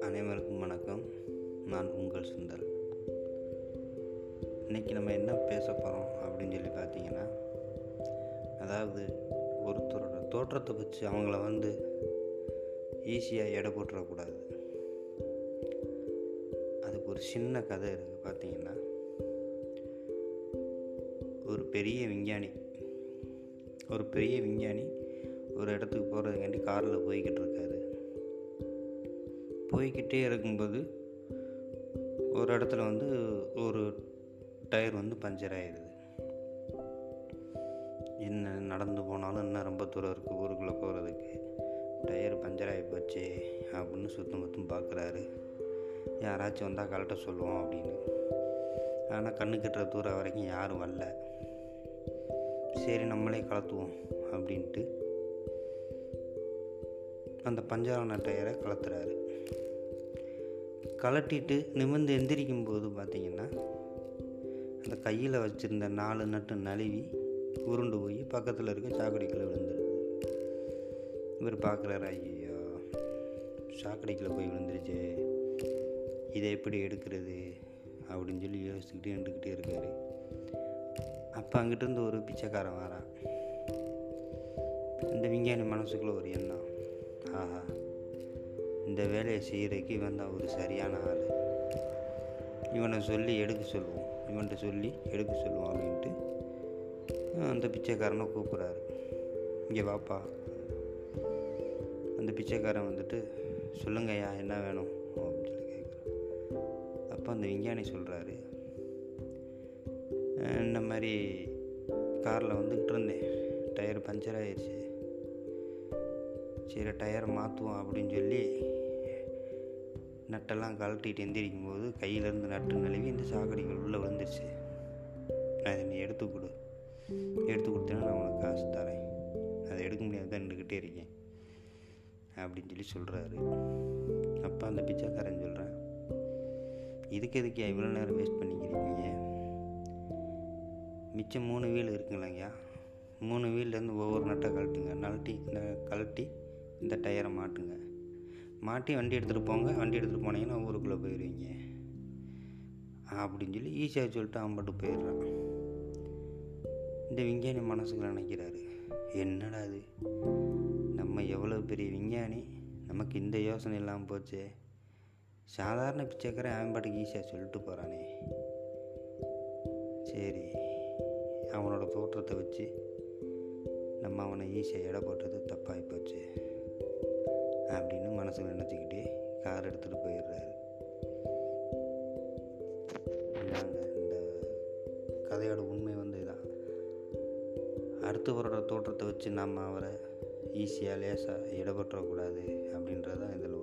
அனைவருக்கும் வணக்கம். நான் உங்கள் சுந்தர். இன்றைக்கி நம்ம என்ன பேச போகிறோம் அப்படின்னு சொல்லி பார்த்தீங்கன்னா அதாவது ஒருத்தரோட தோற்றத்தை வச்சு அவங்கள வந்து ஈஸியாக எடை போட்டுறக்கூடாது. அதுக்கு ஒரு சின்ன கதை இருக்குது பார்த்தீங்கன்னா ஒரு பெரிய விஞ்ஞானி ஒரு பெரிய விஞ்ஞானி ஒரு இடத்துக்கு போகிறதுக்காண்டி காரில் போய்கிட்டு இருக்காரு போய்கிட்டே இருக்கும்போது ஒரு இடத்துல வந்து ஒரு டயர் வந்து பஞ்சர் ஆயிடுது என்ன நடந்து போனாலும் இன்னும் ரொம்ப தூரம் இருக்குது ஊருக்குள்ளே போகிறதுக்கு டயர் பஞ்சர் ஆகி போச்சு அப்படின்னு சுத்தம் முத்தம் பார்க்குறாரு யாராச்சும் வந்தால் கரெக்டாக சொல்லுவோம் அப்படின்னு. ஆனால் கண்ணு கட்டுற தூரம் வரைக்கும் யாரும் வரல. சரி நம்மளே கலத்துவோம் அப்படின்ட்டு அந்த பஞ்சாரண டயரை கலத்துறாரு. கலட்டிட்டு நிமிர்ந்து எந்திரிக்கும் போது பார்த்தீங்கன்னா அந்த கையில் வச்சுருந்த நாலு நட்டு நழுவி உருண்டு போய் பக்கத்தில் இருக்க சாக்கடைக்குள்ளே விழுந்துருது. இவர் பார்க்குறாரு ஐயோ சாக்கடைக்குள்ளே போய் விழுந்துருச்சு. இதை எப்படி எடுக்கிறது அப்படின்னு சொல்லி யோசிச்சுக்கிட்டே நின்றுக்கிட்டே இருக்காரு. அப்போ அங்கிட்டிருந்து ஒரு பிச்சைக்காரன் வரான். இந்த விஞ்ஞானி மனசுக்குள்ளே ஒரு எண்ணம். ஆஹா இந்த வேலையை செய்கிறதுக்கு இவன் தான் ஒரு சரியான ஆள். இவனை சொல்லி எடுக்க சொல்லுவோம். இவன்கிட்ட சொல்லி எடுக்க சொல்லுவோம் அப்படின்ட்டு அந்த பிச்சைக்காரனை கூப்பிட்றாரு. இங்கே வாப்பா. அந்த பிச்சைக்காரன் வந்துட்டு சொல்லுங்கய்யா என்ன வேணும்? அப்படின்னு சொல்லி கேட்குறான். அப்போ அந்த விஞ்ஞானி சொல்கிறாரு இந்த மாதிரி காரில் வந்துக்கிட்டு இருந்தேன். டயர் பஞ்சர் ஆயிடுச்சு சரி டயர் மாற்றுவோம் அப்படின்னு சொல்லி நட்டெல்லாம் கழட்டிட்டு எந்திரிக்கும் போது கையிலேருந்து நட்டு நழுவி இந்த சாக்கடைகள் உள்ளே விழுந்துருச்சு. அதை நீ எடுத்து கொடு. எடுத்து கொடுத்தேன்னா நான் உனக்கு காசு தரேன். அதை எடுக்க முடியாது தான் நின்றுக்கிட்டே இருக்கேன். அப்படின்னு சொல்லி சொல்கிறாரு அப்போ அந்த பிச்சைக்காரன் சொல்கிறேன் இதுக்கு எதுக்கு இவ்வளோ நேரம் வேஸ்ட் பண்ணிக்கிறீங்க? மிச்சம் மூணு வீல் இருக்குங்களாங்கய்யா? மூணு வீல்லேருந்து ஒவ்வொரு நட்டை கழட்டுங்க. நலட்டி இந்த கழட்டி இந்த டயரை மாட்டுங்க. மாட்டி வண்டி எடுத்துகிட்டு போங்க. வண்டி எடுத்துகிட்டு போனீங்கன்னா ஊருக்குள்ளே போயிடுவீங்க. அப்படின்னு சொல்லி ஈஸியாக சொல்லிட்டு அம்பட்டு போயிடுறான். இந்த விஞ்ஞானி மனசுக்குள்ள நினைக்கிறாரு என்னடா அது நம்ம எவ்வளோ பெரிய விஞ்ஞானி? நமக்கு இந்த யோசனை இல்லாமல் போச்சு. சாதாரண பிச்சைக்காரன் அவன் பாட்டுக்கு ஈஸியாக சொல்லிட்டு போகிறானே சரி. அவனோட தோற்றத்தை வச்சு நம்ம அவனை ஈஸியாக எடை போட்டது தப்பாகி போச்சு அப்படின்னு மனசில் நினச்சிக்கிட்டே கார் எடுத்துகிட்டு போயிடுறாரு. நாங்கள் இந்த கதையோட உண்மை வந்து இதான். அடுத்தவரோட தோற்றத்தை வச்சு நம்ம அவரை ஈஸியாக லேசாக இடப்பற்றக்கூடாது அப்படின்றது தான் இதில்